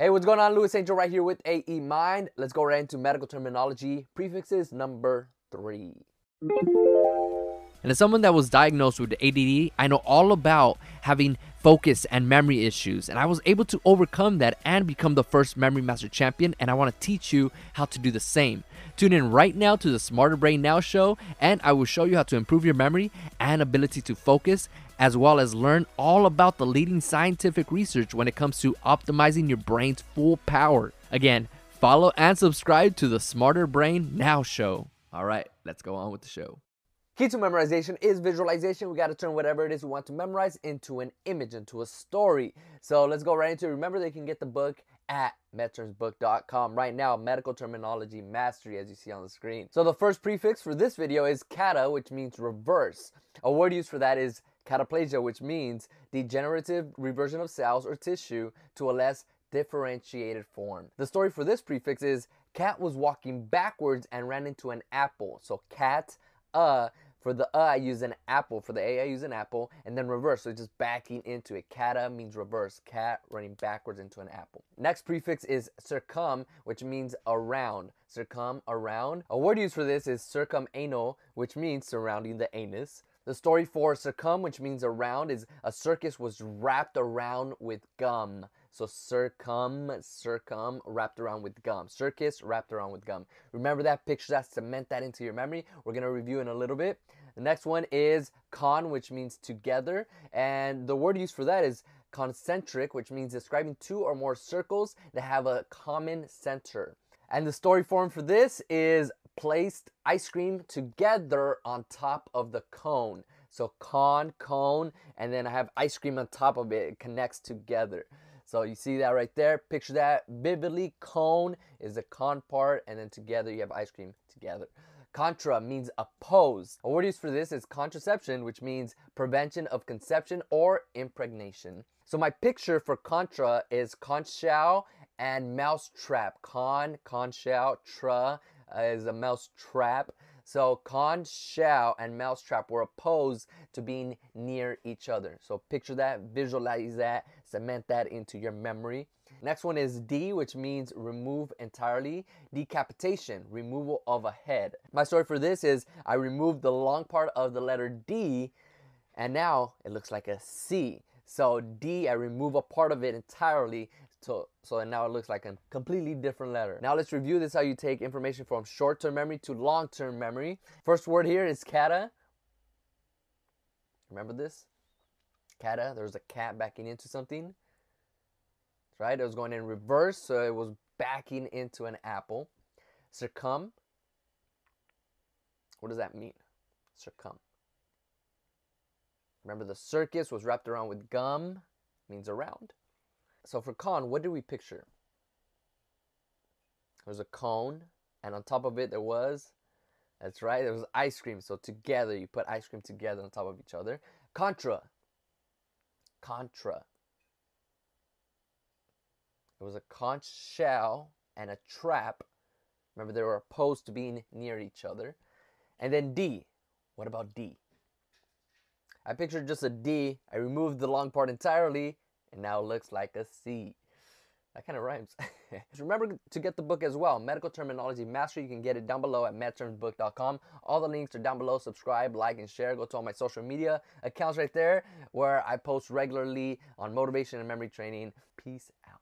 Hey, what's going on? Luis Angel right here with AE Mind. Let's go right into medical terminology. Prefixes number three. And as someone that was diagnosed with ADD, I know all about having focus and memory issues. And I was able to overcome that and become the first Memory Master champion. And I want to teach you how to do the same. Tune in right now to the Smarter Brain Now show, and I will show you how to improve your memory and ability to focus, as well as learn all about the leading scientific research when it comes to optimizing your brain's full power. Again, follow and subscribe to the Smarter Brain Now show. All right, let's go on with the show. Key to memorization is visualization. We got to turn whatever it is we want to memorize into an image, into a story. So let's go right into it. Remember, they can get the book at medtermsbook.com right now. Medical terminology mastery, as you see on the screen. So the first prefix for this video is kata, which means reverse. A word used for that is cataplasia, which means degenerative reversion of cells or tissue to a less differentiated form. The story for this prefix is cat was walking backwards and ran into an apple. So cat, uh, for the uh, I use an apple. For the a, I use an apple. And then reverse, so just backing into it. Kata means reverse. Cat running backwards into an apple. Next prefix is circum, which means around. Circum, around. A word used for this is circumanal, which means surrounding the anus. The story for circum, which means around, is a circus was wrapped around with gum. So circum, circum, wrapped around with gum. Circus, wrapped around with gum. Remember that, picture that, cement that into your memory. We're to review in a little bit. The next one is con, which means together. And the word used for that is concentric, which means describing two or more circles that have a common center. And the story form for this is placed ice cream together on top of the cone. So con, cone, and then I have ice cream on top of it. It connects together. So you see that right there. Picture that vividly. Cone is the con part, and then together you have ice cream together. Contra means oppose. A word used for this is contraception, which means prevention of conception or impregnation. So my picture for contra is conch shell and mouse trap. Con, conch shell, tra uh, is a mouse trap. So con, shao, and mousetrap were opposed to being near each other. So picture that, visualize that, cement that into your memory. Next one is D, which means remove entirely. Decapitation, removal of a head. My story for this is I removed the long part of the letter D, and now it looks like a C. So D, I remove a part of it entirely. So, so now it looks like a completely different letter. Now let's review this how you take information from short-term memory to long-term memory. First word here is kata. Remember this? Kata, there was a cat backing into something. Right? It was going in reverse, so it was backing into an apple. Circum. What does that mean? Circum. Remember the circus was wrapped around with gum, means around. So for con, what did we picture? There was a cone, and on top of it there was, that's right, there was ice cream. So together, you put ice cream together on top of each other. Contra. Contra. It was a conch shell and a trap. Remember, they were opposed to being near each other. And then D. What about D? I pictured just a D. I removed the long part entirely, and now looks like a C. That kind of rhymes. Remember to get the book as well, Medical Terminology Mastery. You can get it down below at medtermsbook.com. All the links are down below. Subscribe, like, and share. Go to all my social media accounts right there where I post regularly on motivation and memory training. Peace out.